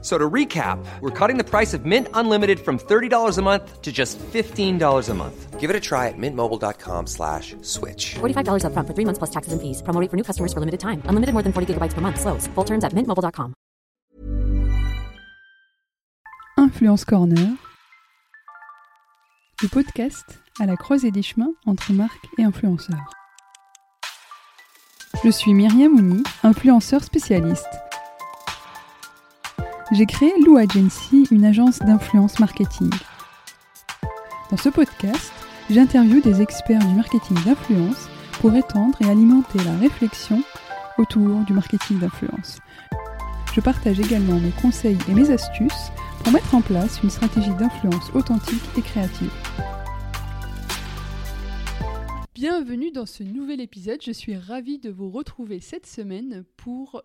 So to recap, we're cutting the price of Mint Unlimited from $30 a month to just $15 a month. Give it a try at mintmobile.com slash switch. $45 upfront for three months plus taxes and fees. Promo rate for new customers for limited time. Unlimited more than 40 gigabytes per month. Slows. Full terms at mintmobile.com. Influence Corner, le podcast à la croisée des chemins entre marques et influenceurs. Je suis Myriam Mouni, influenceur spécialiste. J'ai créé Lou Agency, une agence d'influence marketing. Dans ce podcast, j'interviewe des experts du marketing d'influence pour étendre et alimenter la réflexion autour du marketing d'influence. Je partage également mes conseils et mes astuces pour mettre en place une stratégie d'influence authentique et créative. Bienvenue dans ce nouvel épisode. Je suis ravie de vous retrouver cette semaine pour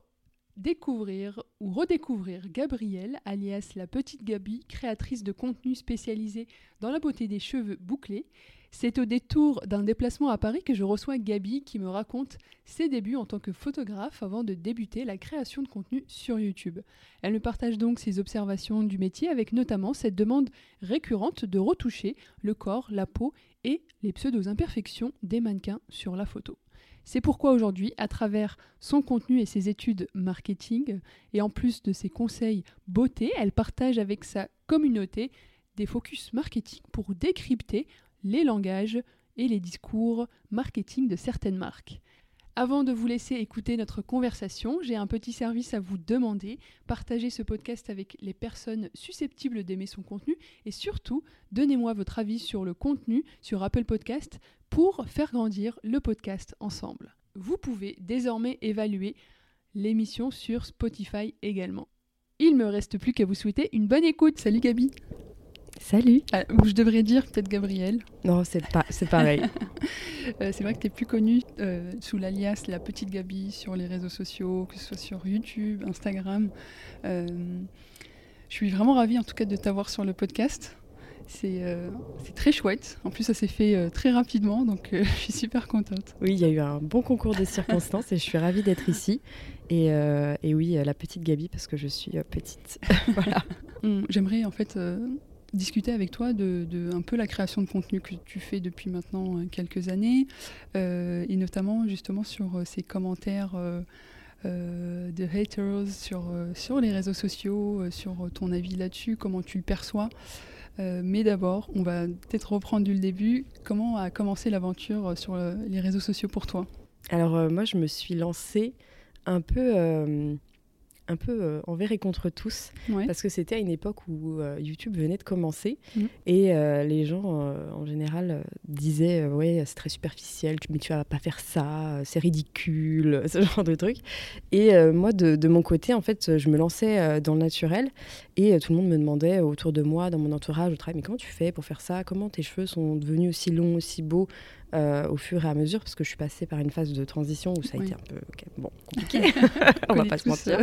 découvrir ou redécouvrir Gabrielle, alias la petite Gabi, créatrice de contenu spécialisé dans la beauté des cheveux bouclés. C'est au détour d'un déplacement à Paris que je reçois Gabi qui me raconte ses débuts en tant que photographe avant de débuter la création de contenu sur YouTube. Elle me partage donc ses observations du métier avec notamment cette demande récurrente de retoucher le corps, la peau et les pseudo-imperfections des mannequins sur la photo. C'est pourquoi aujourd'hui, à travers son contenu et ses études marketing, et en plus de ses conseils beauté, elle partage avec sa communauté des focus marketing pour décrypter les langages et les discours marketing de certaines marques. Avant de vous laisser écouter notre conversation, j'ai un petit service à vous demander. Partagez ce podcast avec les personnes susceptibles d'aimer son contenu et surtout, donnez-moi votre avis sur le contenu sur Apple Podcast pour faire grandir le podcast ensemble. Vous pouvez désormais évaluer l'émission sur Spotify également. Il me reste plus qu'à vous souhaiter une bonne écoute. Salut Gabi. Salut. Ah, ou je devrais dire peut-être Gabrielle. Non, c'est pas, c'est pareil. Euh, c'est vrai que tu es plus connue euh, sous l'alias La Petite Gabi sur les réseaux sociaux, que ce soit sur YouTube, Instagram. Euh, je suis vraiment ravie en tout cas de t'avoir sur le podcast. C'est euh, c'est très chouette. En plus, ça s'est fait euh, très rapidement, donc euh, je suis super contente. Oui, il y a eu un bon concours de circonstances et je suis ravie d'être ici. Et, et oui, la petite Gabi parce que je suis petite. voilà. Hum, J'aimerais en fait discuter avec toi de, un peu la création de contenu que tu fais depuis maintenant euh, quelques années, euh, et notamment justement sur euh, ces commentaires. de haters sur, sur les réseaux sociaux, sur ton avis là-dessus, comment tu le perçois. Mais d'abord, on va peut-être reprendre du début. Comment a commencé l'aventure sur les réseaux sociaux pour toi? Alors moi, je me suis lancée un peu, un peu euh, envers et contre tous Ouais. parce que c'était à une époque où euh, YouTube venait de commencer Mhm. et euh, les gens en général disaient ouais c'est très superficiel, tu- mais tu vas pas faire ça, c'est ridicule, ce genre de trucs. Et moi de, de mon côté en fait je me lançais dans le naturel et tout le monde me demandait autour de moi, dans mon entourage, au travail, mais comment tu fais pour faire ça? Comment tes cheveux sont devenus aussi longs, aussi beaux? Euh, au fur et à mesure Parce que je suis passée par une phase de transition où ça a Oui. été un peu bon, compliqué, on va pas se mentir.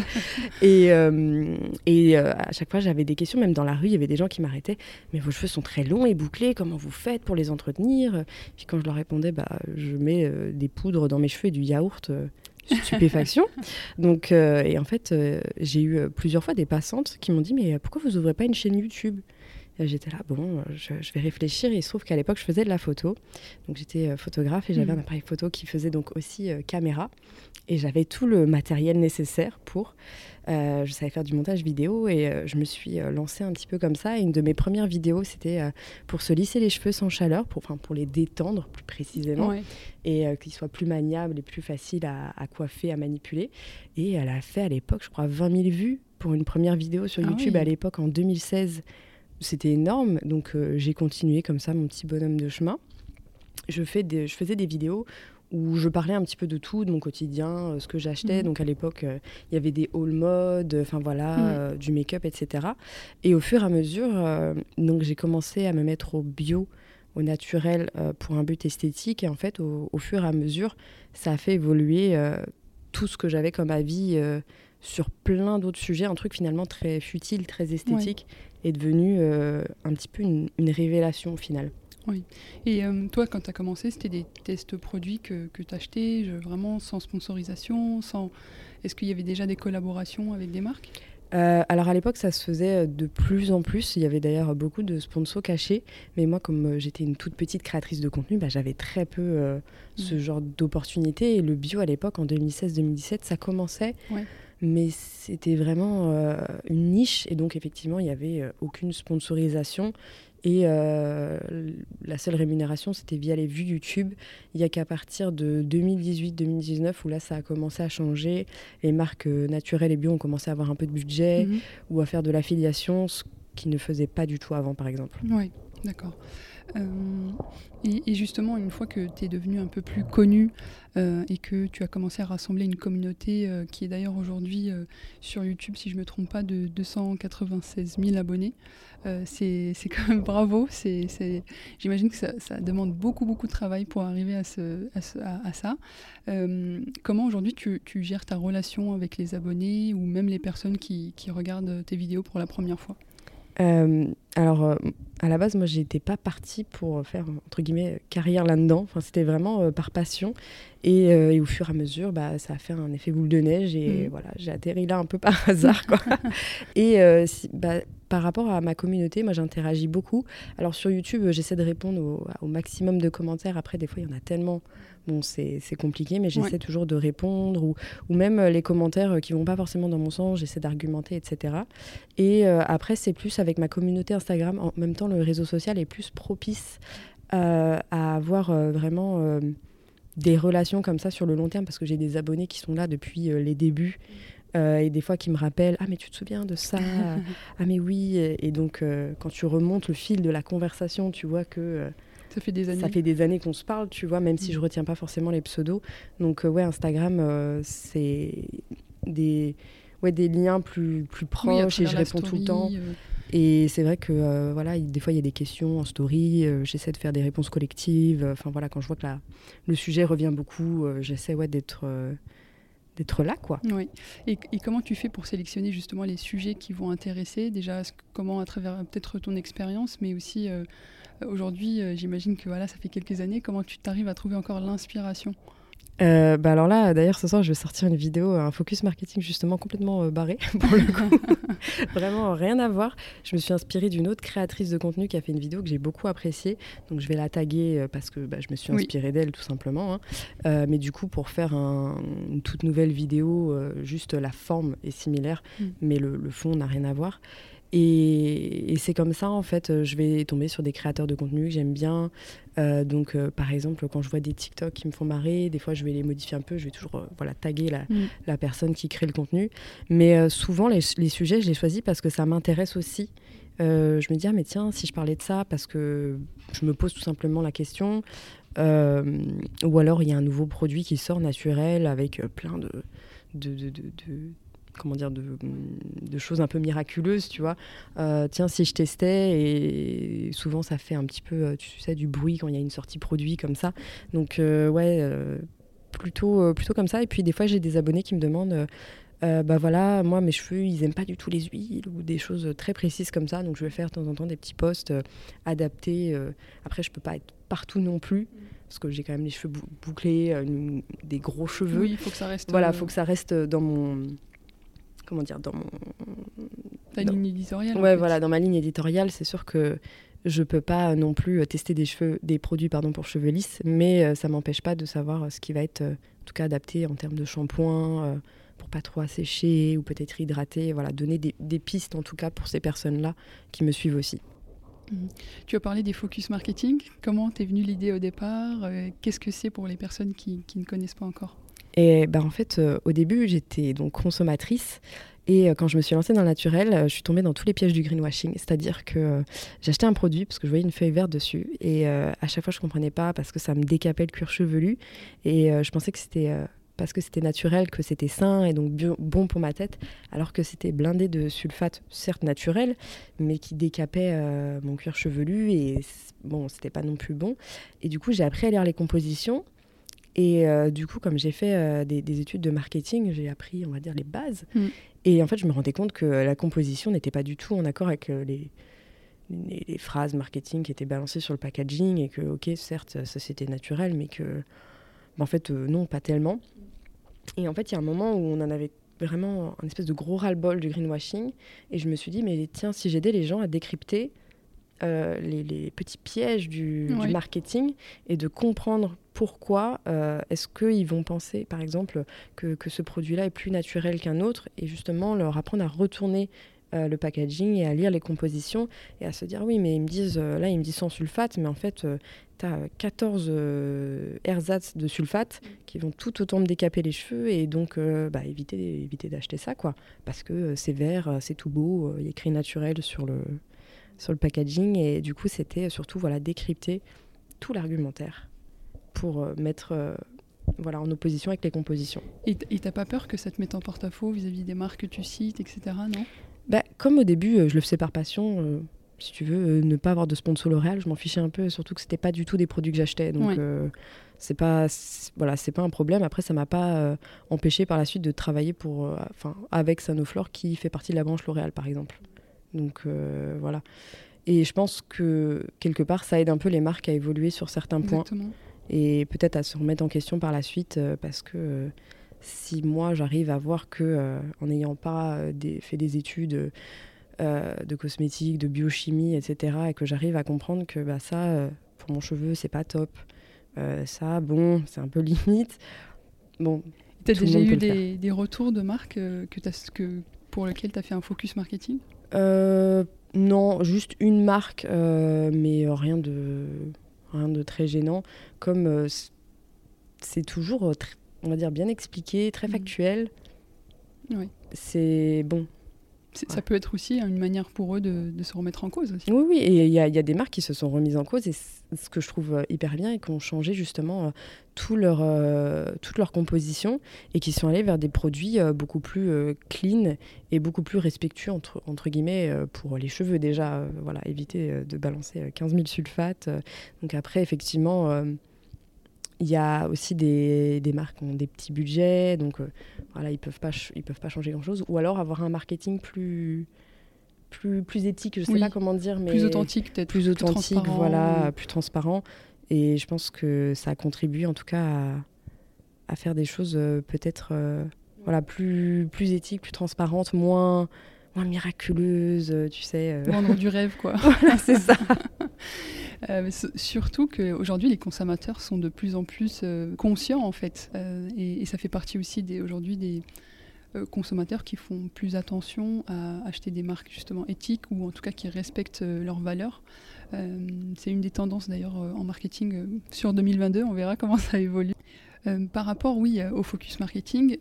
Et, euh, et euh, à chaque fois, j'avais des questions, même dans la rue, il y avait des gens qui m'arrêtaient. Mais vos cheveux sont très longs et bouclés, comment vous faites pour les entretenir? Puis quand je leur répondais, bah, je mets des poudres dans mes cheveux et du yaourt. stupéfaction. Donc, euh, et en fait, euh, j'ai eu plusieurs fois des passantes qui m'ont dit Mais pourquoi vous ouvrez pas une chaîne YouTube? J'étais là, bon, euh, je, je vais réfléchir. Il se trouve qu'à l'époque, je faisais de la photo. Donc, j'étais euh, photographe et j'avais Mhm. un appareil photo qui faisait donc aussi euh, caméra. Et j'avais tout le matériel nécessaire pour. Euh, je savais faire du montage vidéo et euh, je me suis euh, lancée un petit peu comme ça. Et une de mes premières vidéos, c'était euh, pour se lisser les cheveux sans chaleur, pour, pour les détendre plus précisément ouais. et euh, qu'ils soient plus maniables et plus faciles à, à coiffer, à manipuler. Et elle a fait à l'époque, je crois, 20 000 vues pour une première vidéo sur Ah YouTube oui. à l'époque en 2016. C'était énorme, donc euh, j'ai continué comme ça mon petit bonhomme de chemin. Je, fais des, je faisais des vidéos où je parlais un petit peu de tout, de mon quotidien, euh, ce que j'achetais. Mhm. Donc à l'époque, euh, il y avait des haul mode, enfin voilà, Mhm. euh, du make-up, etc. Et au fur et à mesure, donc j'ai commencé à me mettre au bio, au naturel pour un but esthétique. Et en fait, au, au fur et à mesure, ça a fait évoluer tout ce que j'avais comme avis sur plein d'autres sujets. Un truc finalement très futile, très esthétique, est devenu euh, un petit peu une, une révélation au final. Oui. Et euh, toi, quand tu as commencé, c'était des tests produits que, que tu achetais, vraiment sans sponsorisation sans... Est-ce qu'il y avait déjà des collaborations avec des marques? Euh, alors à l'époque, ça se faisait de plus en plus. Il y avait d'ailleurs beaucoup de sponsors cachés. Mais moi, comme j'étais une toute petite créatrice de contenu, bah, j'avais très peu euh, ce Mm. genre d'opportunités. Et le bio, à l'époque, en 2016-2017, ça commençait. Ouais. Mais c'était vraiment euh, une niche. Et donc, effectivement, il n'y avait euh, aucune sponsorisation. Et euh, la seule rémunération, c'était via les vues YouTube. Il n'y a qu'à partir de 2018-2019 où là, ça a commencé à changer. Les marques naturelles et bio ont commencé à avoir un peu de budget Mhm. ou à faire de l'affiliation, ce qu'ils ne faisaient pas du tout avant, par exemple. Oui, d'accord. Euh, et, justement, une fois que tu es devenu un peu plus connu euh, et que tu as commencé à rassembler une communauté euh, qui est d'ailleurs aujourd'hui sur YouTube, si je ne me trompe pas, de 296 000 abonnés, c'est quand même bravo. J'imagine que ça, demande beaucoup, beaucoup de travail pour arriver à, ce, à, ça. Comment aujourd'hui tu, tu gères ta relation avec les abonnés ou même les personnes qui, qui regardent tes vidéos pour la première fois? Alors, euh, à la base, moi, j'étais pas partie pour faire, entre guillemets, carrière là-dedans. Enfin, c'était vraiment euh, par passion. Et, euh, et au fur et à mesure, bah, ça a fait un effet boule de neige. Et Mhm. voilà, j'ai atterri là un peu par hasard. Quoi. et euh, si- bah, par rapport à ma communauté, moi, j'interagis beaucoup. Alors, sur YouTube, euh, j'essaie de répondre au, au maximum de commentaires. Après, des fois, il y en a tellement. Bon, c'est compliqué, mais j'essaie Ouais. toujours de répondre. Ou, ou même euh, les commentaires euh, qui vont pas forcément dans mon sens, j'essaie d'argumenter, etc. Et euh, après, c'est plus avec ma communauté Instagram. En même temps, le réseau social est plus propice euh, à avoir euh, vraiment des relations comme ça sur le long terme parce que j'ai des abonnés qui sont là depuis les débuts. euh, et des fois qui me rappellent ah mais tu te souviens de ça? Ah mais oui et, et donc euh, quand tu remontes le fil de la conversation tu vois que euh, Ça fait des années. ça fait des années qu'on se parle, tu vois, même si Mm. je retiens pas forcément les pseudos. Donc, euh, ouais, Instagram, euh, c'est des, ouais, des liens plus, plus Oui, proches et je réponds tout le temps. euh, Et c'est vrai que, euh, voilà, il- des fois, il y a des questions en story. euh, j'essaie de faire des réponses collectives. Enfin, voilà, quand je vois que la, le sujet revient beaucoup, j'essaie ouais, d'être d'être là, quoi. Oui. Et, et comment tu fais pour sélectionner justement les sujets qui vont intéresser? Déjà, comment à travers peut-être ton expérience, mais aussi aujourd'hui, euh, j'imagine que voilà, ça fait quelques années. Comment tu t'arrives à trouver encore l'inspiration? Euh, bah alors là, d'ailleurs, ce soir, je vais sortir une vidéo, un focus marketing justement complètement euh, barré, pour le coup. Vraiment rien à voir. Je me suis inspirée d'une autre créatrice de contenu qui a fait une vidéo que j'ai beaucoup appréciée. Donc je vais la taguer parce que bah, je me suis Oui. inspirée d'elle tout simplement. hein. Euh, mais du coup, pour faire un- une toute nouvelle vidéo, juste la forme est similaire, Mm. mais le, le fond n'a rien à voir. Et, et c'est comme ça, en fait, euh, je vais tomber sur des créateurs de contenu que j'aime bien. Euh, donc, euh, par exemple, quand je vois des TikTok qui me font marrer, des fois, je vais les modifier un peu. Je vais toujours euh, voilà, taguer la, Mm. la personne qui crée le contenu. Mais souvent, les, les sujets, je les choisis parce que ça m'intéresse aussi. Je me dis, ah, mais tiens, si je parlais de ça, parce que je me pose tout simplement la question. Ou alors, il y a un nouveau produit qui sort naturel avec plein de, de, de- de- de- comment dire, de, de choses un peu miraculeuses, tu vois. Euh, tiens, si je testais, et souvent ça fait un petit peu, euh, tu sais, du bruit quand il y a une sortie produit comme ça. Donc, euh, ouais, euh, plutôt, plutôt comme ça. Et puis, des fois, j'ai des abonnés qui me demandent. bah voilà, moi mes cheveux ils aiment pas du tout les huiles ou des choses très précises comme ça, donc je vais faire de temps en temps des petits posts adaptés. Après, je peux pas être partout non plus parce que j'ai quand même les cheveux bou- bouclés, des gros cheveux. Oui, il faut que ça reste. Voilà, faut que ça reste dans mon comment dire dans mon ta ligne éditoriale. en Ouais, fait. voilà, dans ma ligne éditoriale, c'est sûr que je peux pas non plus euh, tester des cheveux, des produits pardon pour cheveux lisses, mais euh, ça m'empêche pas de savoir euh, ce qui va être euh, en tout cas adapté en termes de shampoing euh, pour pas trop assécher ou peut-être hydrater. Voilà, donner des, des pistes en tout cas pour ces personnes-là qui me suivent aussi. Tu as parlé des focus marketing. Comment t'es venue l'idée au départ Euh, Qu'est-ce que c'est pour les personnes qui, qui ne connaissent pas encore? Et ben en fait, euh, au début, j'étais donc consommatrice. Et euh, quand je me suis lancée dans le naturel, euh, je suis tombée dans tous les pièges du greenwashing. C'est-à-dire que j'achetais un produit parce que je voyais une feuille verte dessus. Et à chaque fois, je comprenais pas parce que ça me décapait le cuir chevelu. Et je pensais que c'était parce que c'était naturel, que c'était sain et donc bon pour ma tête. Alors que c'était blindé de sulfate, certes naturel, mais qui décapait mon cuir chevelu. Et bon, c'était pas non plus bon. Et du coup, j'ai appris à lire les compositions. Et euh, du coup, comme j'ai fait euh, des, des études de marketing, j'ai appris, on va dire, les bases. Mm. Et en fait, je me rendais compte que la composition n'était pas du tout en accord avec euh, les, les, les phrases marketing qui étaient balancées sur le packaging et que, ok, certes, ça c'était naturel, mais que, bah, en fait, non, pas tellement. Et en fait, il y a un moment où on en avait vraiment un espèce de gros ras-le-bol du greenwashing. Et je me suis dit, mais tiens, si j'aidais les gens à décrypter euh, les, les petits pièges du, marketing et de comprendre pourquoi euh, est-ce qu'ils vont penser, par exemple, que, que ce produit-là est plus naturel qu'un autre et justement leur apprendre à retourner euh, le packaging et à lire les compositions et à se dire oui mais ils me disent euh, là ils me disent sans sulfate mais en fait tu as 14 euh, ersatz de sulfate qui vont tout autant me décaper les cheveux et donc euh, bah, éviter, éviter d'acheter ça quoi. Parce que euh, c'est vert, euh, c'est tout beau, euh, il y a écrit naturel sur le, sur le packaging et du coup c'était surtout voilà décrypter tout l'argumentaire pour euh, mettre euh, voilà en opposition avec les compositions. Et t'as pas peur que ça te mette en porte-à-faux vis-à-vis des marques que tu cites, etc. Non? Bah, comme au début, euh, je le faisais par passion. euh, si tu veux, euh, ne pas avoir de sponsor L'Oréal, je m'en fichais un peu, surtout que c'était pas du tout des produits que j'achetais. Donc, Ouais. c'est pas, voilà, c'est pas un problème. Après, ça m'a pas empêché par la suite de travailler pour, enfin, avec Sanoflore, qui fait partie de la branche L'Oréal, par exemple. Donc, euh, voilà. Et je pense que quelque part, ça aide un peu les marques à évoluer sur certains points Exactement. et peut-être à se remettre en question par la suite euh, parce que euh, si moi j'arrive à voir que en n'ayant pas des- fait des études de cosmétique, de biochimie, etc. et que j'arrive à comprendre que bah, ça pour mon cheveu c'est pas top, ça bon c'est un peu limite. Bon, T'as Tout le déjà eu des, des retours de marques que pour lesquels tu as fait un focus marketing? Non, juste une marque, euh, mais euh, rien de, rien de très gênant. Comme euh, c'est toujours, euh, on va dire, bien expliqué, très Mhm. factuel. Oui. C'est bon. Ouais. Ça peut être aussi une manière pour eux de, de se remettre en cause aussi. Oui, oui, et il y, a- il y a des marques qui se sont remises en cause, et ce que je trouve euh, hyper bien, et qui ont changé justement euh, tout leur, euh, toute leur composition, et qui sont allés vers des produits euh, beaucoup plus clean et beaucoup plus respectueux, entre, entre guillemets, pour les cheveux déjà. voilà, éviter de balancer euh, 15 000 sulfates. donc après, effectivement, il y a aussi des, des marques qui ont des petits budgets, donc euh, voilà, ils peuvent pas, ch- ils peuvent pas changer grand-chose, ou alors avoir un marketing plus... Plus, plus éthique, je sais Oui. pas comment dire, mais Plus authentique peut-être. plus authentique, transparent. voilà, plus transparent. Et je pense que ça a contribué en tout cas à, à faire des choses euh, peut-être euh, voilà, plus, plus éthiques, plus transparentes, moins, moins miraculeuses, euh, tu sais. euh. Vendre du rêve quoi. Voilà, c'est ça. Euh, surtout qu'aujourd'hui, les consommateurs sont de plus en plus euh, conscients, en fait. Euh, et, ça fait partie aussi aujourd'hui des consommateurs qui font plus attention à acheter des marques justement éthiques ou en tout cas qui respectent leurs valeurs. C'est une des tendances d'ailleurs en marketing sur 2022. On verra comment ça évolue. Par rapport, oui, au focus marketing,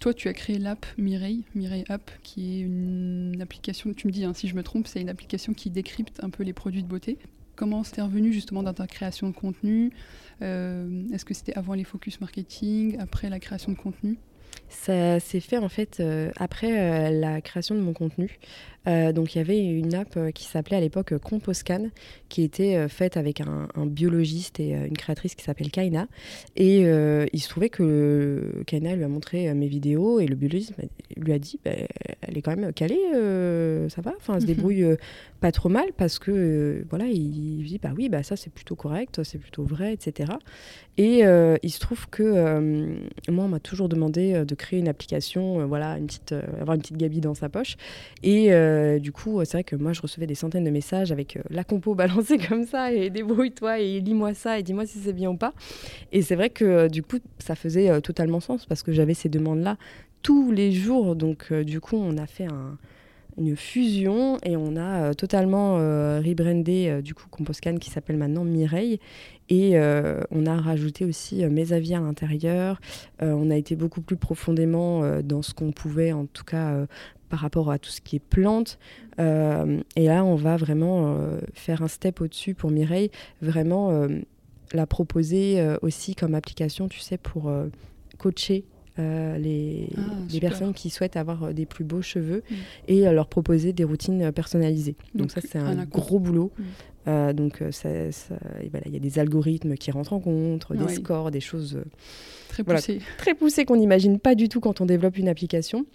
toi, tu as créé l'app Mireille, Mireille App, qui est une application, tu me dis hein, si je me trompe, c'est une application qui décrypte un peu les produits de beauté. Comment c'est revenu justement dans ta création de contenu? Euh, Est-ce que c'était avant les focus marketing, après la création de contenu? Ça s'est fait en fait euh, après euh, la création de mon contenu. Euh, donc il y avait une app euh, qui s'appelait à l'époque euh, Composcan, qui était faite avec un, un biologiste et une créatrice qui s'appelle Kaina. Et euh, il se trouvait que Kaina lui a montré mes vidéos et le biologiste m'a- lui a dit bah, elle est quand même calée, euh, ça va, enfin elle se Mhm. débrouille pas trop mal parce que voilà il, il dit bah oui bah ça c'est plutôt correct, c'est plutôt vrai, etc. Et il se trouve que moi, on m'a toujours demandé de créer une application, voilà, une petite, avoir une petite Gabi dans sa poche. Et euh, du coup, euh, c'est vrai que moi, je recevais des centaines de messages avec euh, la compo balancée comme ça, et débrouille-toi, et lis-moi ça, et dis-moi si c'est bien ou pas. Et c'est vrai que euh, du coup, ça faisait euh, totalement sens parce que j'avais ces demandes-là tous les jours. Donc, euh, du coup, on a fait un- une fusion et on a euh, totalement euh, rebrandé euh, du coup Composcan qui s'appelle maintenant Mireille et euh, on a rajouté aussi euh, mes avis à l'intérieur. Euh, on a été beaucoup plus profondément euh, dans ce qu'on pouvait, en tout cas euh, par rapport à tout ce qui est plantes. Euh, et là, on va vraiment euh, faire un step au-dessus pour Mireille, vraiment euh, la proposer aussi comme application, tu sais, pour coacher. euh, les, Ah, les personnes qui souhaitent avoir des plus beaux cheveux Mm. et euh, leur proposer des routines personnalisées. Donc, Donc, ça, c'est un gros boulot. Mm. Euh, donc, ça, il y a des algorithmes qui rentrent en compte, des Oui. scores, des choses Très Voilà. poussé. très poussées qu'on n'imagine pas du tout quand on développe une application.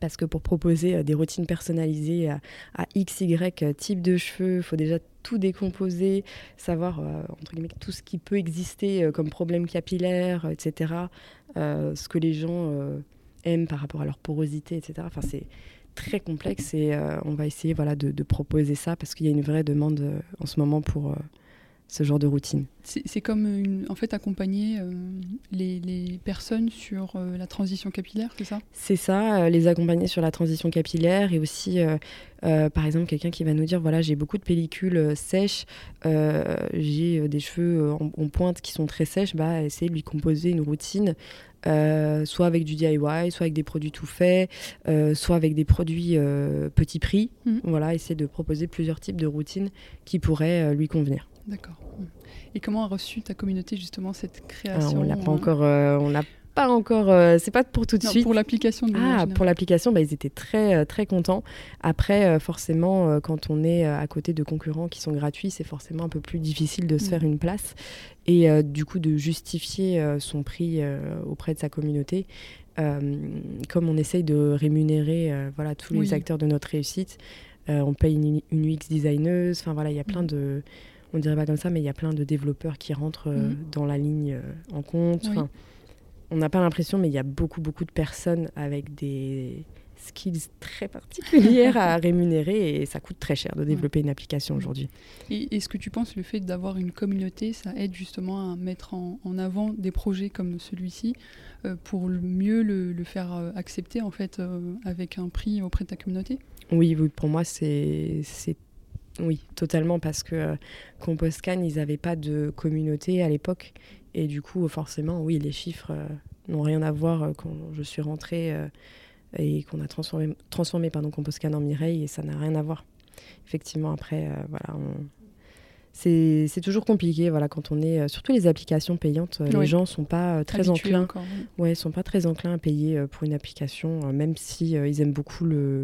Parce que pour proposer euh, des routines personnalisées à, à X, Y euh, type de cheveux, il faut déjà tout décomposer, savoir euh, entre guillemets, tout ce qui peut exister comme problème capillaire, etc. ce que les gens aiment par rapport à leur porosité, etc. Enfin, c'est très complexe et on va essayer voilà, de, proposer ça parce qu'il y a une vraie demande en ce moment pour ce genre de routine. C'est comme une, en fait accompagner euh, les, les personnes sur euh, la transition capillaire, c'est ça? C'est ça, euh, les accompagner sur la transition capillaire et aussi, par exemple, quelqu'un qui va nous dire voilà, j'ai beaucoup de pellicules sèches, j'ai des cheveux en, en pointe qui sont très sèches, bah, essayer de lui composer une routine, soit avec du DIY, soit avec des produits tout faits, soit avec des produits petit prix. Mhm. Voilà, essayer de proposer plusieurs types de routines qui pourraient lui convenir. D'accord. Mm. Et comment a reçu ta communauté justement cette Alors, création on l'a pas euh, encore, euh, on l'a pas encore, euh, c'est pas pour tout de non, suite. Pour l'application Ah, pour l'application, bah, ils étaient très, euh, très contents. Après, euh, forcément, euh, quand on est à côté de concurrents qui sont gratuits, c'est forcément un peu plus difficile de se Mm. faire une place et du coup de justifier son prix auprès de sa communauté. Comme on essaye de rémunérer voilà, tous les acteurs de notre réussite, on paye une, une UX designeuse, enfin voilà, il y a plein Mm. de... On dirait pas comme ça, mais il y a plein de développeurs qui rentrent euh, Mhm. dans la ligne euh, en compte. Oui. Enfin, on n'a pas l'impression, mais il y a beaucoup, beaucoup de personnes avec des skills très particulières à rémunérer et ça coûte très cher de développer une application aujourd'hui. Et est-ce que tu penses le fait d'avoir une communauté, ça aide justement à mettre en, en avant des projets comme celui-ci euh, pour mieux le, le faire accepter en fait euh, avec un prix auprès de ta communauté? Oui, oui, pour moi, c'est. Oui, totalement, parce que euh, CompostCan, ils n'avaient pas de communauté à l'époque. Et du coup, forcément, oui, les chiffres euh, n'ont rien à voir euh, quand je suis rentrée euh, et qu'on a transformé, transformé pardon, CompostCan en Mireille, et ça n'a rien à voir. Effectivement, après, voilà, on- c'est toujours compliqué, voilà, quand on est... surtout les applications payantes, Oui. les gens sont pas très enclins encore, oui. Ouais, sont pas très enclins à payer pour une application, même si euh, ils aiment beaucoup le-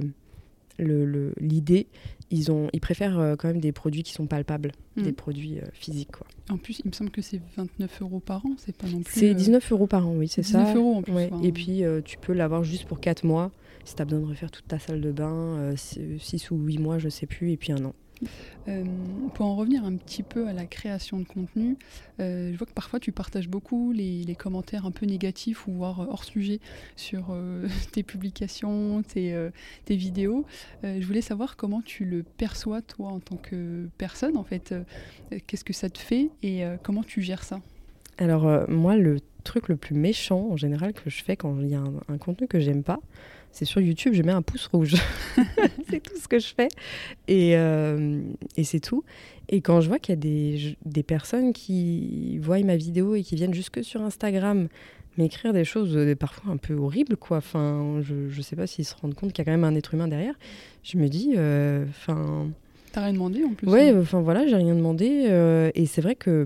l'idée. Ils ont, ils préfèrent euh, quand même des produits qui sont palpables, Mm. des produits euh, physiques. Quoi. En plus, il me semble que c'est 29 euros par an, c'est pas non plus. C'est euh, 19 euros par an, oui, c'est ça. 19 euros en plus, Ouais. Et puis euh, tu peux l'avoir juste pour 4 mois. Si tu as besoin de refaire toute ta salle de bain, 6 ou 8 mois, je sais plus, et puis un an. Euh, pour en revenir un petit peu à la création de contenu, euh, je vois que parfois tu partages beaucoup les, commentaires un peu négatifs ou voire euh, hors sujet sur tes publications, tes, vidéos. Je voulais savoir comment tu le perçois toi en tant que personne en fait. Qu'est-ce que ça te fait et comment tu gères ça? Alors moi, le truc le plus méchant en général que je fais quand il y a un, un contenu que j'aime pas, c'est sur YouTube, je mets un pouce rouge. c'est tout ce que je fais. Et, euh, et c'est tout. Et quand je vois qu'il y a des, des personnes qui voient ma vidéo et qui viennent jusque sur Instagram m'écrire des choses euh, parfois un peu horribles, quoi. Enfin, je, je sais pas s'ils se rendent compte qu'il y a quand même un être humain derrière. Je me dis, euh, enfin... T'as rien demandé en plus Ouais, hein enfin voilà, j'ai rien demandé. euh, et c'est vrai que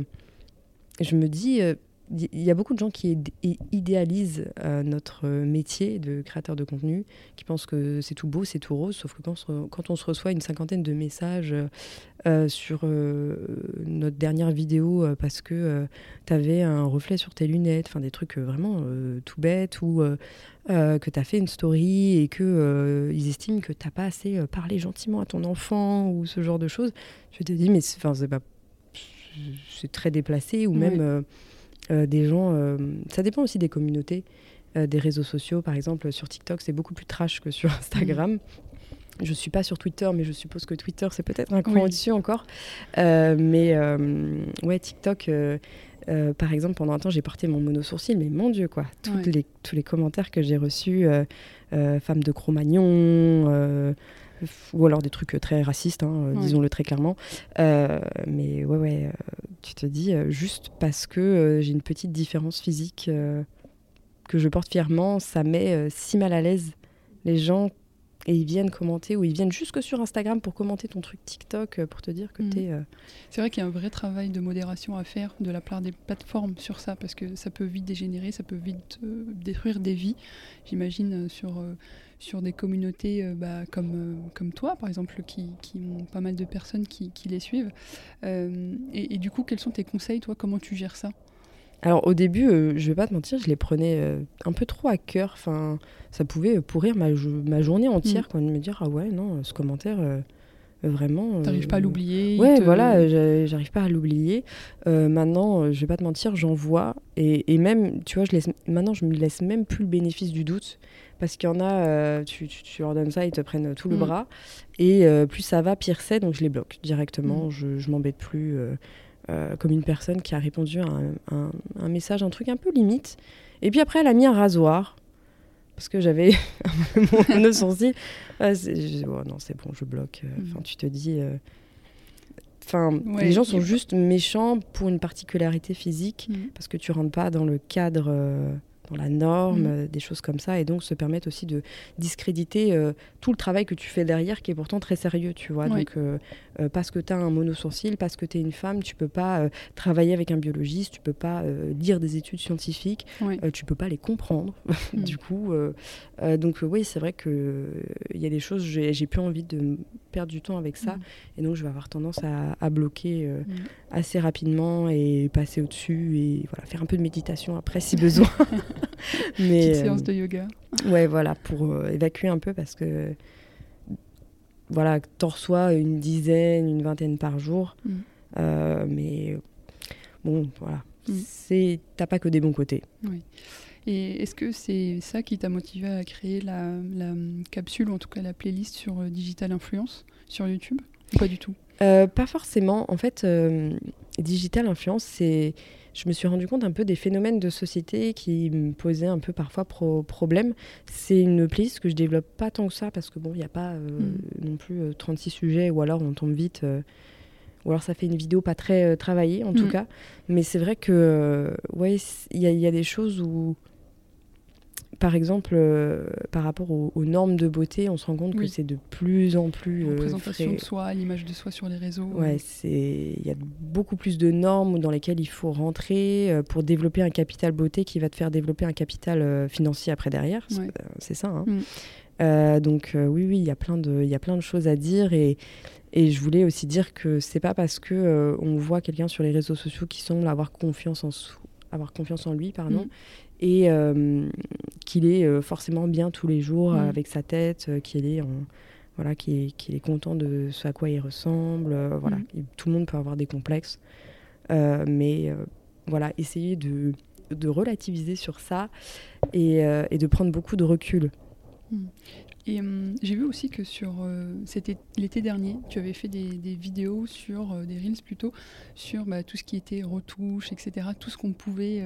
je me dis, euh, il y a beaucoup de gens qui idéalisent euh, notre métier de créateur de contenu, qui pensent que c'est tout beau, c'est tout rose, sauf que quand, on se reçoit une cinquantaine de messages euh, euh, sur notre dernière vidéo parce que tu avais un reflet sur tes lunettes, enfin des trucs vraiment tout bêtes, ou que tu as fait une story et que euh, ils estiment que t'as pas assez parlé gentiment à ton enfant, ou ce genre de choses, je te dis, mais c'est pas très déplacé ou même. Euh, des gens. euh, ça dépend aussi des communautés, euh, des réseaux sociaux. Par exemple, sur TikTok, c'est beaucoup plus trash que sur Instagram. Je suis pas sur Twitter, mais je suppose que Twitter, c'est peut-être un cran Oui. au-dessus encore. Euh, mais euh, ouais, TikTok. euh, euh, par exemple, pendant un temps, j'ai porté mon mono-sourcil, mais mon Dieu, quoi. Toutes Ouais. les, tous les commentaires que j'ai reçus, euh, euh, femme de Cro-Magnon, euh, ou alors des trucs euh, très racistes, hein, Ouais. disons-le très clairement. Mais ouais, ouais, tu te dis, juste parce que j'ai une petite différence physique que je porte fièrement, ça met si mal à l'aise les gens et ils viennent commenter ou ils viennent jusque sur Instagram pour commenter ton truc TikTok euh, pour te dire que Mhm. tu es. C'est vrai qu'il y a un vrai travail de modération à faire de la part des plateformes sur ça, parce que ça peut vite dégénérer, ça peut vite euh, détruire des vies. J'imagine euh, sur, euh, sur des communautés euh, bah, comme, euh, comme toi, par exemple, qui, qui ont pas mal de personnes qui, qui les suivent. Euh, et, et du coup, quels sont tes conseils, toi? Comment tu gères ça? Alors au début, euh, je vais pas te mentir, je les prenais euh, un peu trop à cœur. Enfin, ça pouvait pourrir ma, jo- ma journée entière, Mm. quoi, de me dire ah ouais non, ce commentaire euh, euh, vraiment. T'arrives pas à l'oublier Ouais, te- voilà, j'a- j'arrive pas à l'oublier. Maintenant, je vais pas te mentir, j'en vois. Et, et même, tu vois, je laisse, maintenant, je me laisse même plus le bénéfice du doute. Parce qu'il y en a, tu, tu- tu leur donnes ça, ils te prennent tout le Mm. bras. Et plus ça va, pire c'est. Donc je les bloque directement. Mm. Je, je m'embête plus euh, comme une personne qui a répondu à un, un- un message, un truc un peu limite. Et puis après, elle a mis un rasoir. Parce que j'avais mon nœud sourcil. Je- oh non, c'est bon, je bloque. Euh, Mm. Enfin, tu te dis. euh, Enfin, Ouais, les gens sont juste méchants pour une particularité physique Mm. parce que tu rentres pas dans le cadre, dans la norme, Mm. euh, des choses comme ça, et donc se permettent aussi de discréditer euh, tout le travail que tu fais derrière, qui est pourtant très sérieux, tu vois. Donc, euh, parce que tu as un monosourcil, parce que tu es une femme, tu peux pas euh, travailler avec un biologiste, tu peux pas lire des études scientifiques, euh, tu peux pas les comprendre. Mm. du coup, donc oui, c'est vrai que euh, il y a des choses, j'ai plus envie de perdre du temps avec ça, Mm. et donc je vais avoir tendance à, à bloquer euh, Mm. assez rapidement et passer au-dessus et voilà, faire un peu de méditation après si besoin. Mais Petite euh, séance de yoga. ouais, voilà, pour euh, évacuer un peu parce que voilà, t'en reçois une dizaine, une vingtaine par jour, Mm. Euh, mais bon, voilà, c'est t'as pas que des bons côtés. Et est-ce que c'est ça qui t'a motivé à créer la, la, hum, capsule, ou en tout cas la playlist sur euh, Digital Influence sur YouTube Ou pas du tout? Euh, pas forcément. En fait, euh, digital influence, c'est. Je me suis rendu compte un peu des phénomènes de société qui me posaient un peu parfois pro- problème. C'est une playlist que je développe pas tant que ça parce que bon, il n'y a pas euh, non plus euh, 36 sujets ou alors on tombe vite. euh, ou alors ça fait une vidéo pas très euh, travaillée en tout Mm. cas. Mais c'est vrai que euh, ouais, il y, y a des choses où, par exemple, euh, par rapport aux, aux normes de beauté, on se rend compte que c'est de plus en plus La euh, représentation frais- de soi, l'image de soi sur les réseaux. Ouais, c'est il y a beaucoup plus de normes dans lesquelles il faut rentrer euh, pour développer un capital beauté qui va te faire développer un capital euh, financier après derrière. C'est- Ouais. C'est ça. hein. Mm. Donc oui, oui, il y a plein de, il y a plein de choses à dire et et je voulais aussi dire que c'est pas parce que on voit quelqu'un sur les réseaux sociaux qui semble avoir confiance en avoir confiance en lui, pardon, Mm. Et euh, qu'il est euh, forcément bien tous les jours Mm. avec sa tête, euh, qu'il est en voilà, qu'il est, content de ce à quoi il ressemble. voilà, Mm. Et tout le monde peut avoir des complexes, mais voilà, essayer de, de relativiser sur ça et, et de prendre beaucoup de recul. Et hum, j'ai vu aussi que sur euh, c'était l'été dernier, tu avais fait des, des vidéos sur euh, des reels plutôt sur bah, tout ce qui était retouche, etc. Tout ce qu'on pouvait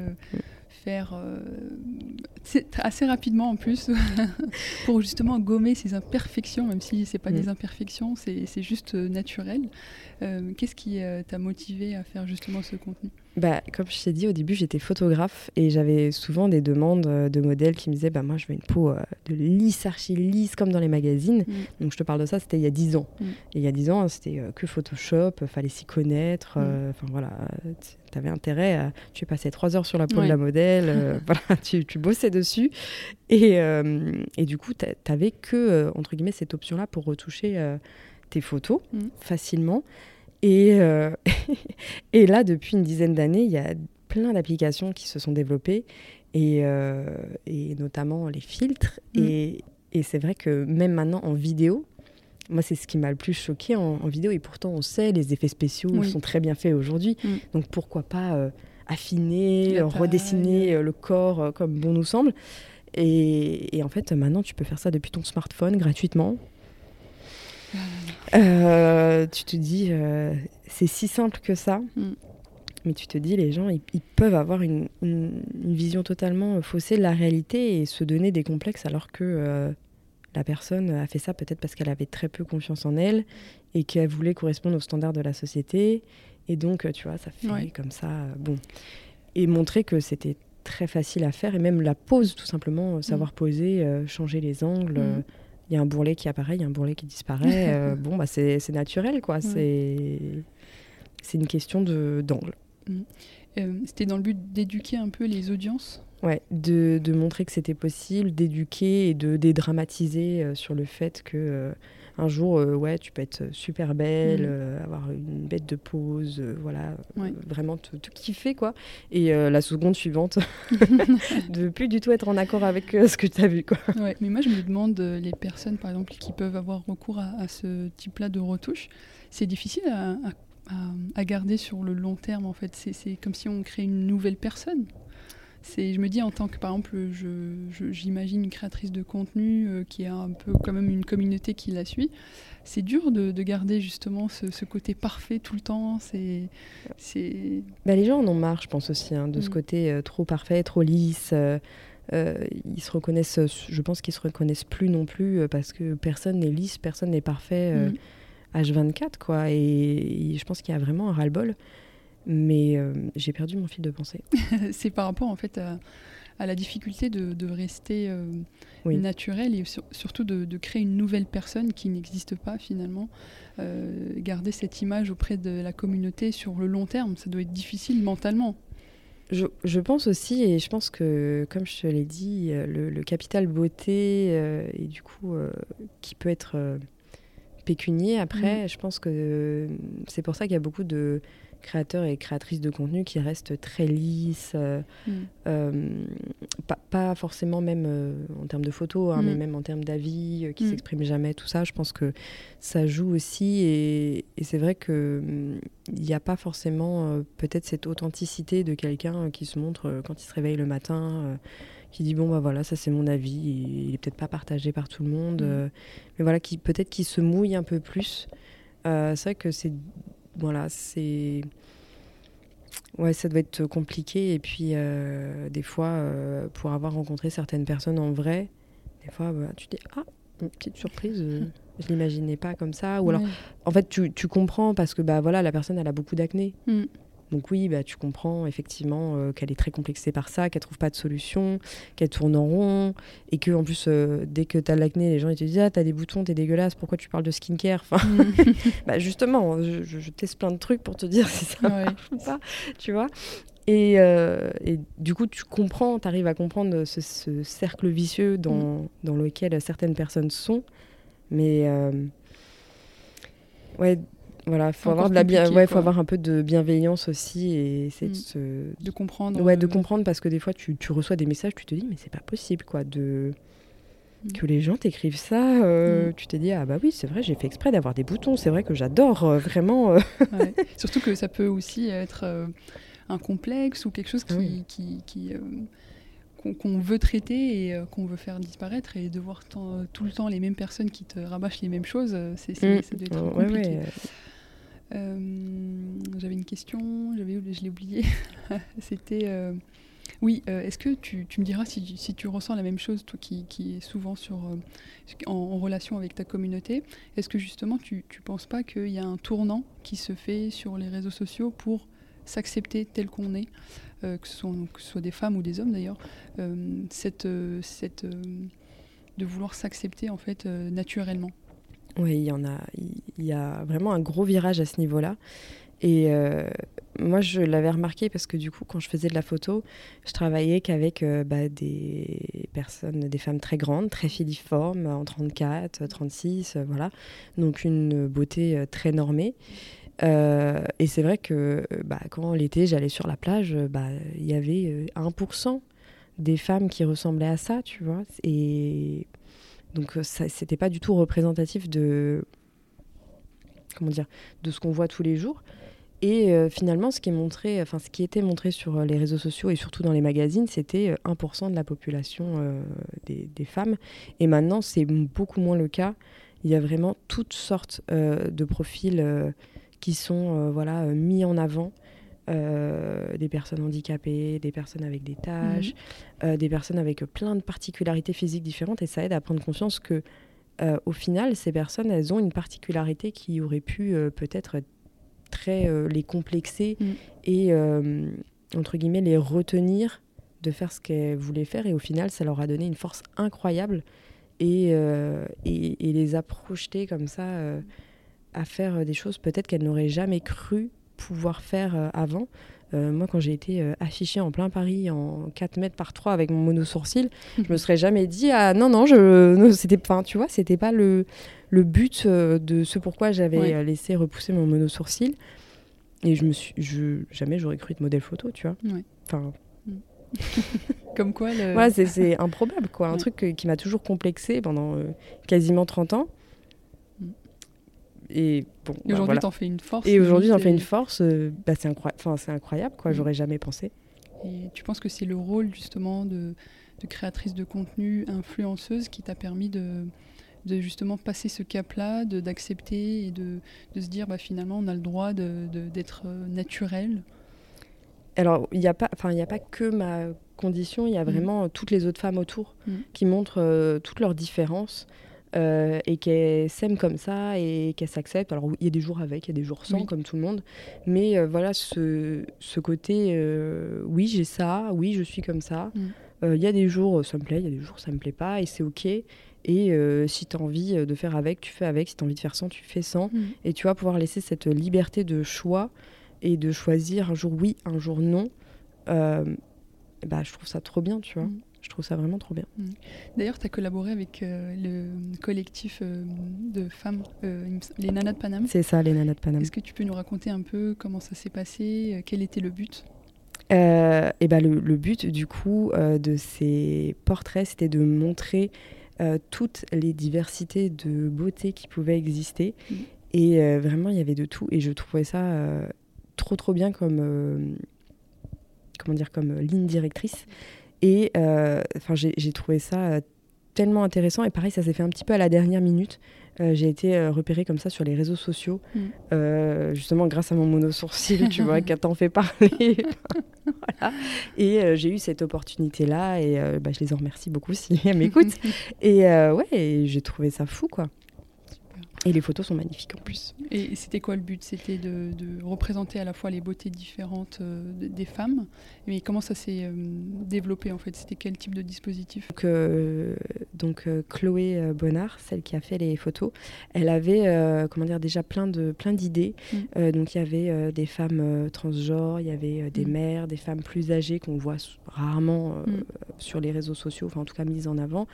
faire euh, assez rapidement en plus pour justement gommer ces imperfections, même si c'est pas Mm. des imperfections, c'est c'est juste euh, naturel. Euh, Qu'est-ce qui euh, t'a motivé à faire justement ce contenu? Bah, comme je t'ai dit au début, j'étais photographe et j'avais souvent des demandes euh, de modèles qui me disaient bah, Moi, je veux une peau euh, de lisse, archi lisse, comme dans les magazines. Mm. Donc, je te parle de ça, c'était il y a 10 ans. Mm. Et il y a 10 ans, c'était euh, que Photoshop, fallait s'y connaître. euh, Enfin, voilà, tu avais intérêt à. Tu passais 3 heures sur la peau Ouais. de la modèle, voilà, tu, tu bossais dessus. Et, et du coup, tu n'avais que, entre guillemets, cette option-là pour retoucher tes photos Mm. facilement. Et, euh, et là, depuis une dizaine d'années, il y a plein d'applications qui se sont développées, et, euh, et notamment les filtres. Mm. Et, et c'est vrai que même maintenant en vidéo, moi, c'est ce qui m'a le plus choqué en, en vidéo. Et pourtant, on sait, les effets spéciaux Oui. sont très bien faits aujourd'hui. Mm. Donc pourquoi pas euh, affiner, euh, redessiner euh, le corps comme bon nous semble. Et, et en fait, maintenant, tu peux faire ça depuis ton smartphone gratuitement. Euh, tu te dis, euh, c'est si simple que ça. Mm. Mais tu te dis, les gens, ils, ils peuvent avoir une, une- une vision totalement faussée de la réalité et se donner des complexes alors que euh, la personne a fait ça peut-être parce qu'elle avait très peu confiance en elle et qu'elle voulait correspondre aux standards de la société. Et donc, tu vois, ça fait Ouais. comme ça. bon. Et montrer que c'était très facile à faire et même la pose, tout simplement, savoir poser, euh, changer les angles. Mm. Il y a un bourrelet qui apparaît, il y a un bourrelet qui disparaît. euh, bon, bah, c'est naturel, quoi. C'est c'est une question d'angle. Euh, C'était dans le but d'éduquer un peu les audiences? Ouais, de, de montrer que c'était possible, d'éduquer et de dédramatiser euh, sur le fait que un jour, euh, ouais, tu peux être super belle, Mhm. euh, avoir une bête de pose, euh, voilà, Ouais. vraiment te, te kiffer, quoi. Et la seconde suivante, de plus du tout être en accord avec ce que tu as vu, quoi. Ouais, mais moi je me demande, les personnes par exemple qui peuvent avoir recours à, à ce type-là de retouche, c'est difficile à, à- à- à garder sur le long terme en fait. C'est- C'est comme si on crée une nouvelle personne. C'est, je me dis en tant que par exemple, j'imagine une créatrice de contenu euh, qui a un peu quand même une communauté qui la suit. C'est dur de, de garder justement ce, ce côté parfait tout le temps. C'est, c'est, Bah, les gens en ont marre, je pense aussi, hein, de ce Mhm. côté euh, trop parfait, trop lisse. euh, ils se reconnaissent, je pense qu'ils se reconnaissent plus non plus parce que personne n'est lisse, personne n'est parfait. euh, Mm. H24, quoi. Et, et je pense qu'il y a vraiment un ras-le-bol. Mais euh, j'ai perdu mon fil de pensée. c'est par rapport en fait à, à la difficulté de, de rester euh, Oui. naturel et sur- surtout de, de créer une nouvelle personne qui n'existe pas finalement. Euh, garder cette image auprès de la communauté sur le long terme, ça doit être difficile mentalement. Je, je pense aussi, et je pense que, comme je te l'ai dit, le, le capital beauté, et du coup, qui peut être pécunier après, je pense que c'est pour ça qu'il y a beaucoup de créateurs et créatrices de contenu qui restent très lisses, euh, Mm. euh, pas, pas forcément même euh, en termes de photos, hein, Mm. mais même en termes d'avis, qui Mm. s'expriment jamais, tout ça. Je pense que ça joue aussi, et, et c'est vrai que hum, il n'y a pas forcément peut-être cette authenticité de quelqu'un qui se montre quand il se réveille le matin, qui dit bon bah voilà ça c'est mon avis, il est peut-être pas partagé par tout le monde, Mm. mais voilà qui peut-être qui se mouille un peu plus. C'est vrai que c'est voilà c'est Ouais, ça doit être compliqué. Et puis, euh, des fois, euh, pour avoir rencontré certaines personnes en vrai, des fois, bah, tu te dis Ah, une petite surprise, euh, je l'imaginais pas comme ça. Ou alors, Ouais. en fait, tu, tu comprends parce que bah, voilà, la personne, elle a beaucoup d'acné. Mm. Donc, oui, bah, tu comprends effectivement euh, qu'elle est très complexée par ça, qu'elle trouve pas de solution, qu'elle tourne en rond. Et que, en plus, euh, dès que tu as l'acné, les gens ils te disent Ah, t'as des boutons, t'es dégueulasse, pourquoi tu parles de skincare? Enfin, Mm. bah, Justement, je, teste plein de trucs pour te dire si ça Ouais. ou pas, tu vois. Et, euh, et du coup, tu comprends, tu arrives à comprendre ce, ce cercle vicieux dans, dans lequel certaines personnes sont. Mais ouais, voilà, faut avoir de la bien, faut avoir un peu de bienveillance aussi et essayer Mm. de se, De comprendre. ouais, de euh, comprendre parce que des fois, tu, tu reçois des messages, tu te dis mais c'est pas possible quoi de Mm. que les gens t'écrivent ça. euh, Mm. Tu t'es dit ah bah oui, c'est vrai, j'ai fait exprès d'avoir des boutons. C'est vrai que j'adore euh, vraiment. Ouais. Surtout que ça peut aussi être un complexe ou quelque chose qui, oui. qui, qui, qu'on veut traiter et qu'on veut faire disparaître et de voir tout le temps les mêmes personnes qui te rabâchent les mêmes choses, c'est, c'est- ça doit être Ouais, compliqué. ouais, j'avais une question, j'avais, je l'ai oublié. C'était. euh, oui, euh, est-ce que tu, tu me diras si, si tu ressens la même chose, toi qui, qui es souvent sur, euh, en, relation avec ta communauté? Est-ce que justement tu ne penses pas qu'il y a un tournant qui se fait sur les réseaux sociaux pour s'accepter tel qu'on est, euh, que, ce soit, que ce soit des femmes ou des hommes d'ailleurs, euh, cette, euh, cette, euh, de vouloir s'accepter en fait euh, naturellement Oui, il y en a. Il y a vraiment un gros virage à ce niveau-là. Et euh, moi, je l'avais remarqué parce que du coup, quand je faisais de la photo, je travaillais qu'avec euh, bah, des personnes, des femmes très grandes, très filiformes, en 34, 36, euh, voilà. Donc une beauté euh, très normée. Et c'est vrai que bah, quand l'été, j'allais sur la plage, bah, il y avait euh, 1% des femmes qui ressemblaient à ça, tu vois. Et donc euh, ça c'était pas du tout représentatif de comment dire de ce qu'on voit tous les jours. Et euh, finalement, ce qui est montré, enfin ce qui était montré sur euh, les réseaux sociaux et surtout dans les magazines, c'était euh, 1% de la population des, femmes. Et maintenant, c'est beaucoup moins le cas. Il y a vraiment toutes sortes de profils qui sont mis en avant. Euh, des personnes handicapées, des personnes avec des tâches, euh, des personnes avec plein de particularités physiques différentes et ça aide à prendre conscience que euh, au final ces personnes elles ont une particularité qui aurait pu peut-être très les complexer Mm. et entre guillemets les retenir de faire ce qu'elles voulaient faire et au final ça leur a donné une force incroyable et, et, et les a projetées comme ça à faire des choses peut-être qu'elles n'auraient jamais cru pouvoir faire euh, avant. Euh, moi, quand j'ai été euh, affichée en plein Paris en 4 mètres par 3 avec mon mono sourcil, je me serais jamais dit ah non non je c'était tu vois c'était pas le le but de ce pourquoi j'avais Ouais. laissé repousser mon mono sourcil et je me suis je, jamais j'aurais cru être modèle photo tu vois Ouais. enfin Comme quoi, le... voilà c'est improbable quoi un truc que- qui m'a toujours complexé pendant euh, quasiment 30 ans. Et bon Et bah, aujourd'hui, voilà. t'en fais une force. et aujourd'hui j'en fais une force euh, bah, c'est incroyable enfin c'est incroyable quoi Mm. j'aurais jamais pensé Et tu penses que c'est le rôle justement de, de créatrice de contenu, influenceuse, qui t'a permis de, de justement passer ce cap-là, de- d'accepter et de, de se dire bah, finalement on a le droit d'être euh, naturel? Alors, il n'y a, pas- enfin, il y a pas que ma condition, il y a Mhm. vraiment euh, toutes les autres femmes autour Mhm. qui montrent euh, toutes leurs différences euh, et qu'elles s'aiment comme ça et qu'elles s'acceptent. Alors, il y a des jours avec, il y a des jours sans, Oui. comme tout le monde. Mais euh, voilà, ce, ce côté, euh, oui, j'ai ça, oui, je suis comme ça. Euh, Il y a des jours, ça me plaît, il y a des jours, ça me plaît pas et c'est OK. Et si tu as envie de faire avec, tu fais avec. Si tu as envie de faire sans, tu fais sans et tu vas pouvoir laisser cette liberté de choix et de choisir un jour oui, un jour non. bah, je trouve ça trop bien, tu vois. Mm. Je trouve ça vraiment trop bien. D'ailleurs, tu as collaboré avec euh, le collectif euh, de femmes, euh, les Nanas de Paname. C'est ça, les nanas de Paname. Est-ce que tu peux nous raconter un peu comment ça s'est passé, quel était le but? Et bah, le, le but, du coup, de ces portraits, c'était de montrer toutes les diversités de beauté qui pouvaient exister. Mhm. Et vraiment, il y avait de tout. Et je trouvais ça trop, trop bien comme, comment dire, comme ligne directrice. Et euh, enfin, j'ai trouvé ça euh, tellement intéressant. Et pareil, ça s'est fait un petit peu à la dernière minute. Euh, j'ai été euh, repérée comme ça sur les réseaux sociaux, euh, justement grâce à mon mono sourcil, tu vois, qui a tant fait parler. voilà. Et j'ai eu cette opportunité-là, et bah, je les en remercie beaucoup si elles m'écoutent. et ouais, j'ai trouvé ça fou, quoi. Et les photos sont magnifiques en plus. Et c'était quoi le but? C'était de, de représenter à la fois les beautés différentes euh, de- des femmes, mais comment ça s'est euh, développé en fait? C'était quel type de dispositif? Donc, euh, donc euh, Chloé Bonnard, celle qui a fait les photos, elle avait euh, comment dire déjà plein de plein d'idées. Mm. Euh, donc il y avait euh, des femmes euh, transgenres, il y avait euh, des Mm. mères, des femmes plus âgées qu'on voit rarement euh, Mm. sur les réseaux sociaux, enfin en tout cas mises en avant.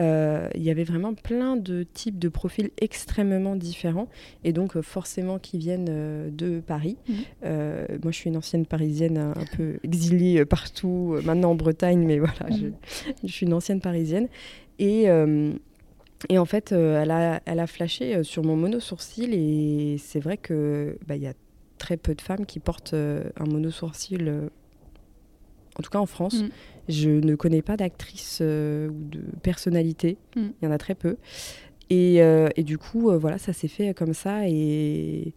Euh, il y avait vraiment plein de types de profils extrêmement différents et donc euh, forcément qui viennent euh, de Paris. Mhm. Euh, moi je suis une ancienne parisienne un, un peu exilée partout, maintenant en Bretagne, mais voilà, je, Mhm. je suis une ancienne parisienne. Et, euh, et en fait, elle, a, elle a flashé sur mon mono sourcil et c'est vrai que bah, y a très peu de femmes qui portent un mono sourcil, euh, en tout cas en France. Mm. Je ne connais pas d'actrice euh, ou de personnalité, il Mm. y en a très peu. Et, euh, et du coup, euh, voilà, ça s'est fait comme ça et,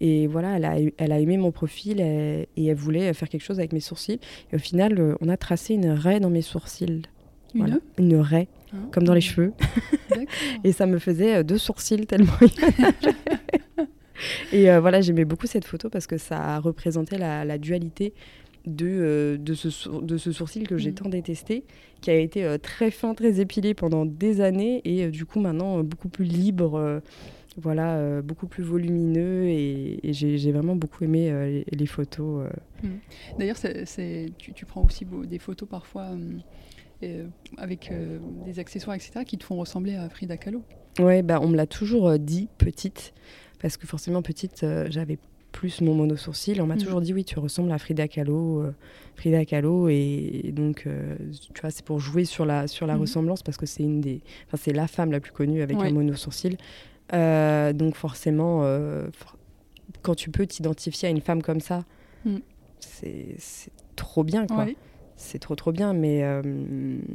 et voilà, elle a, elle a aimé mon profil et, et elle voulait faire quelque chose avec mes sourcils. Et au final, on a tracé une raie dans mes sourcils. Une Voilà. Une raie, Hein comme dans les cheveux. Et ça me faisait deux sourcils tellement. il et voilà, j'aimais beaucoup cette photo parce que ça représentait la, la dualité de, euh, de, ce, de ce sourcil que j'ai Mm. tant détesté, qui a été euh, très fin, très épilé pendant des années et euh, du coup maintenant beaucoup plus libre. voilà, beaucoup plus volumineux et, et j'ai j'ai vraiment beaucoup aimé les, les photos. euh. D'ailleurs, c'est- c'est- tu, tu prends aussi beau- des photos parfois avec des accessoires, etc., qui te font ressembler à Frida Kahlo. Ouais, bah, on me l'a toujours dit petite, parce que forcément petite, j'avais plus mon mono sourcil. On m'a Mhm. toujours dit oui, tu ressembles à Frida Kahlo, euh, Frida Kahlo, et, et donc euh, tu vois, c'est pour jouer sur la sur la Mhm. ressemblance parce que c'est une des, enfin c'est la femme la plus connue avec Ouais. un mono sourcil. Euh, donc forcément, for- quand tu peux t'identifier à une femme comme ça, Mhm. c'est c'est trop bien quoi Ouais. c'est trop trop bien mais euh,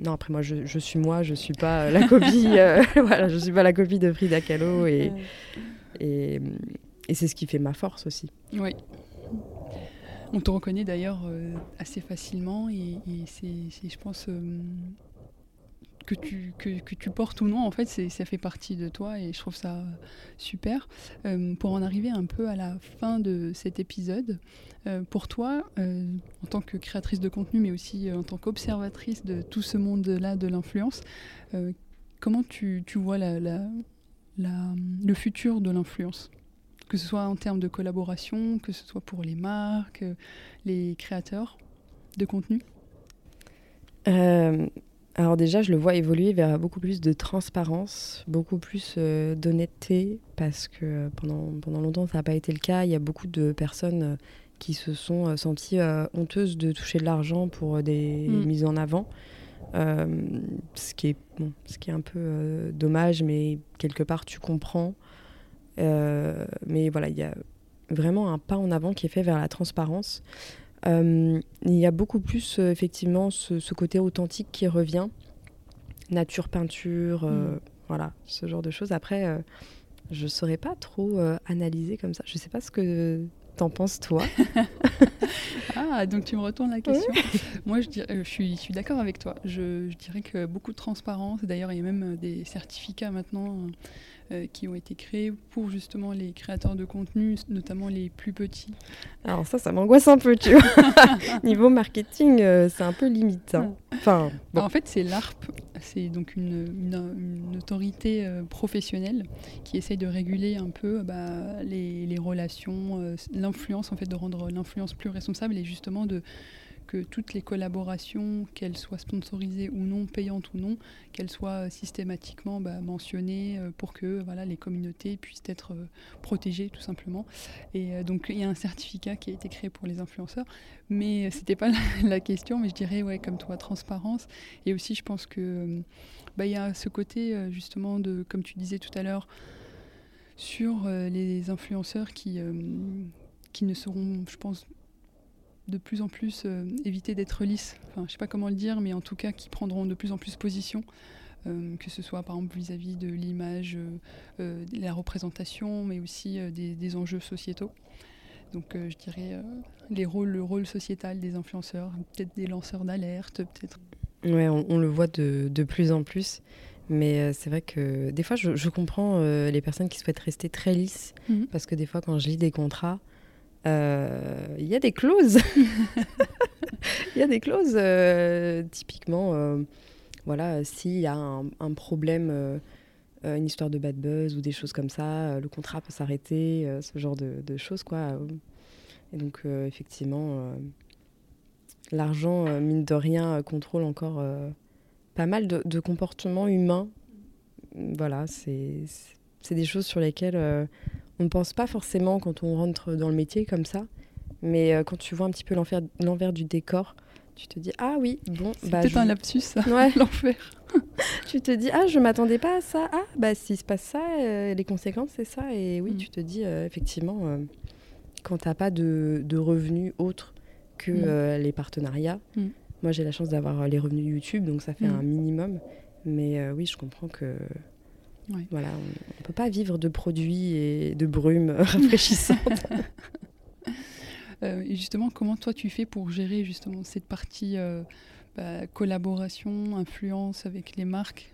non après moi je, je suis moi je suis pas la copie euh, voilà je suis pas la copie de Frida Kahlo et, et, et c'est ce qui fait ma force aussi Oui. On te reconnaît d'ailleurs euh, assez facilement et, c'est, je pense, euh, que, tu, que, tu portes ou non, en fait, ça fait partie de toi et je trouve ça super. Euh, pour en arriver un peu à la fin de cet épisode, pour toi, en tant que créatrice de contenu, mais aussi en tant qu'observatrice de tout ce monde-là de l'influence, comment tu, tu vois le futur de l'influence? Que ce soit en termes de collaboration, que ce soit pour les marques, euh, les créateurs de contenu Euh, alors déjà, je le vois évoluer vers beaucoup plus de transparence, beaucoup plus euh, d'honnêteté, parce que pendant, pendant longtemps, ça n'a pas été le cas. Il y a beaucoup de personnes euh, qui se sont senties honteuses de toucher de l'argent pour des Mm. mises en avant. Ce, qui est, bon, ce qui est un peu dommage, mais quelque part, tu comprends. Euh, mais voilà, il y a vraiment un pas en avant qui est fait vers la transparence. Euh, il y a beaucoup plus euh, effectivement ce, ce côté authentique qui revient. Nature, peinture, Mm. voilà, ce genre de choses. Après, je ne saurais pas trop analyser comme ça. Je ne sais pas ce que t'en penses toi. Ah, donc tu me retournes la question. Moi, je, dirais- je suis, je suis d'accord avec toi. Je, je dirais que beaucoup de transparence. D'ailleurs, il y a même des certificats maintenant euh, qui ont été créés pour justement les créateurs de contenu, notamment les plus petits. Alors ça, ça m'angoisse un peu, tu vois. Niveau marketing, euh, c'est un peu limite. hein. Enfin, bon. En fait, c'est l'ARP. C'est donc une, une- une autorité euh, professionnelle qui essaye de réguler un peu bah, les, les relations, l'influence, en fait, de rendre l'influence plus responsable et justement de toutes les collaborations, qu'elles soient sponsorisées ou non, payantes ou non, qu'elles soient systématiquement bah, mentionnées euh, pour que voilà, les communautés puissent être euh, protégées tout simplement. Et euh, donc il y a un certificat qui a été créé pour les influenceurs, mais euh, c'était pas la, question, mais je dirais ouais comme toi transparence. Et aussi je pense que euh, bah, il y a ce côté euh, justement de comme tu disais tout à l'heure sur euh, les influenceurs qui euh, qui ne seront, je pense, de plus en plus euh, éviter d'être lisses. Enfin, je sais pas comment le dire, mais en tout cas qui prendront de plus en plus position. euh, que ce soit par exemple vis-à-vis de l'image, euh, euh, de la représentation, mais aussi des, des enjeux sociétaux. Donc je dirais les rôles, le rôle sociétal des influenceurs, peut-être des lanceurs d'alerte, peut-être. Ouais, on, on le voit de, de plus en plus. Mais c'est vrai que des fois, je, je comprends les personnes qui souhaitent rester très lisses. Mhm. Parce que des fois, quand je lis des contrats, euh, il y a des clauses. Il y a des clauses. euh, typiquement, euh, voilà, s'il y a un, problème, euh, euh, une histoire de bad buzz ou des choses comme ça, euh, le contrat peut s'arrêter, euh, ce genre de, choses, quoi. Et donc, euh, effectivement, euh, l'argent, euh, mine de rien, euh, contrôle encore euh, pas mal de, de comportements humains. Voilà, c'est des choses sur lesquelles euh, on ne pense pas forcément quand on rentre dans le métier comme ça. Mais euh, quand tu vois un petit peu l'envers du décor, tu te dis Ah oui, bon, C'est bah. peut-être je- un lapsus, ça, Ouais, l'enfer. tu te dis Ah, je m'attendais pas à ça. Ah, bah s'il se passe ça, euh, les conséquences, c'est ça. Et oui, Mm. tu te dis euh, effectivement, euh, quand t'as pas de, de revenus autres que Mm. les partenariats, Mm. moi j'ai la chance d'avoir les revenus YouTube, donc ça fait un minimum. Mais oui, je comprends que. Ouais. Voilà, on ne peut pas vivre de produits et de brumes rafraîchissantes. Euh, et justement, comment toi tu fais pour gérer justement cette partie euh, bah, collaboration, influence avec les marques?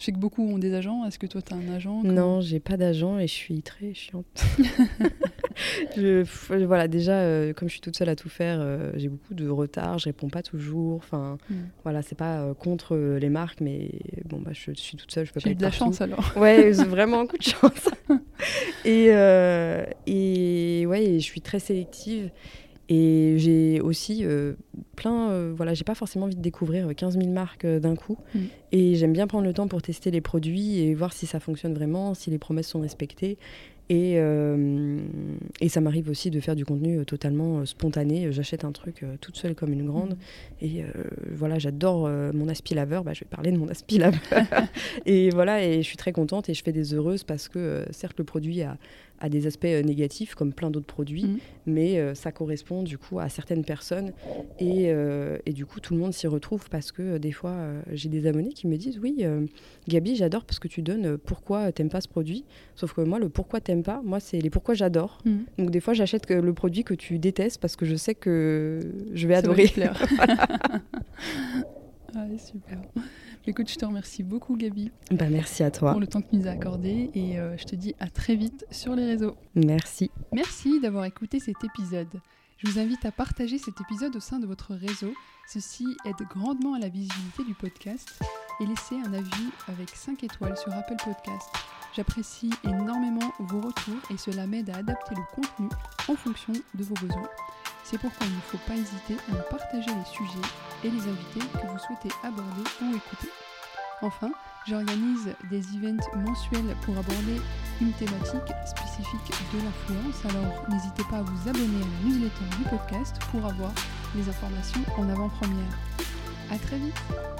Je sais que beaucoup ont des agents. Est-ce que toi tu as un agent Non, j'ai pas d'agent et je suis très chiante. je, voilà, déjà, euh, comme je suis toute seule à tout faire, euh, j'ai beaucoup de retard, je réponds pas toujours. Enfin, Mm. voilà, c'est pas euh, contre les marques, mais bon, bah, je suis toute seule, je peux pas J'ai de la chance alors. Ouais, vraiment un coup de chance. et, et ouais, et je suis très sélective. Et j'ai aussi euh, plein, euh, voilà, j'ai pas forcément envie de découvrir euh, 15 000 marques euh, d'un coup. Mm. Et j'aime bien prendre le temps pour tester les produits et voir si ça fonctionne vraiment, si les promesses sont respectées. Et, euh, et ça m'arrive aussi de faire du contenu totalement spontané. J'achète un truc toute seule comme une grande. Et euh, voilà, j'adore mon aspilaveur. Bah, je vais parler de mon aspilaveur. et voilà, et je suis très contente et je fais des heureuses parce que certes, le produit a, a des aspects euh, négatifs comme plein d'autres produits, Mhm. mais euh, ça correspond du coup à certaines personnes. Et, euh, et du coup, tout le monde s'y retrouve parce que euh, des fois, j'ai des abonnés qui me disent Oui, Gabi, j'adore parce que tu donnes pourquoi t'aimes pas ce produit. Sauf que moi, le pourquoi t'aimes pas, moi, c'est les pourquoi j'adore. Mhm. Donc des fois, j'achète que le produit que tu détestes parce que je sais que je vais Ça adorer. Ouais, super. Écoute, je te remercie beaucoup Gabi Bah, merci à toi. pour le temps que tu nous as accordé et euh, je te dis à très vite sur les réseaux. Merci. Merci d'avoir écouté cet épisode. Je vous invite à partager cet épisode au sein de votre réseau. Ceci aide grandement à la visibilité du podcast et laissez un avis avec 5 étoiles sur Apple Podcast. J'apprécie énormément vos retours et cela m'aide à adapter le contenu en fonction de vos besoins. C'est pourquoi il ne faut pas hésiter à me partager les sujets et les invités que vous souhaitez aborder ou écouter. Enfin, j'organise des events mensuels pour aborder une thématique spécifique de l'influence, alors n'hésitez pas à vous abonner à la newsletter du podcast pour avoir les informations en avant-première. A très vite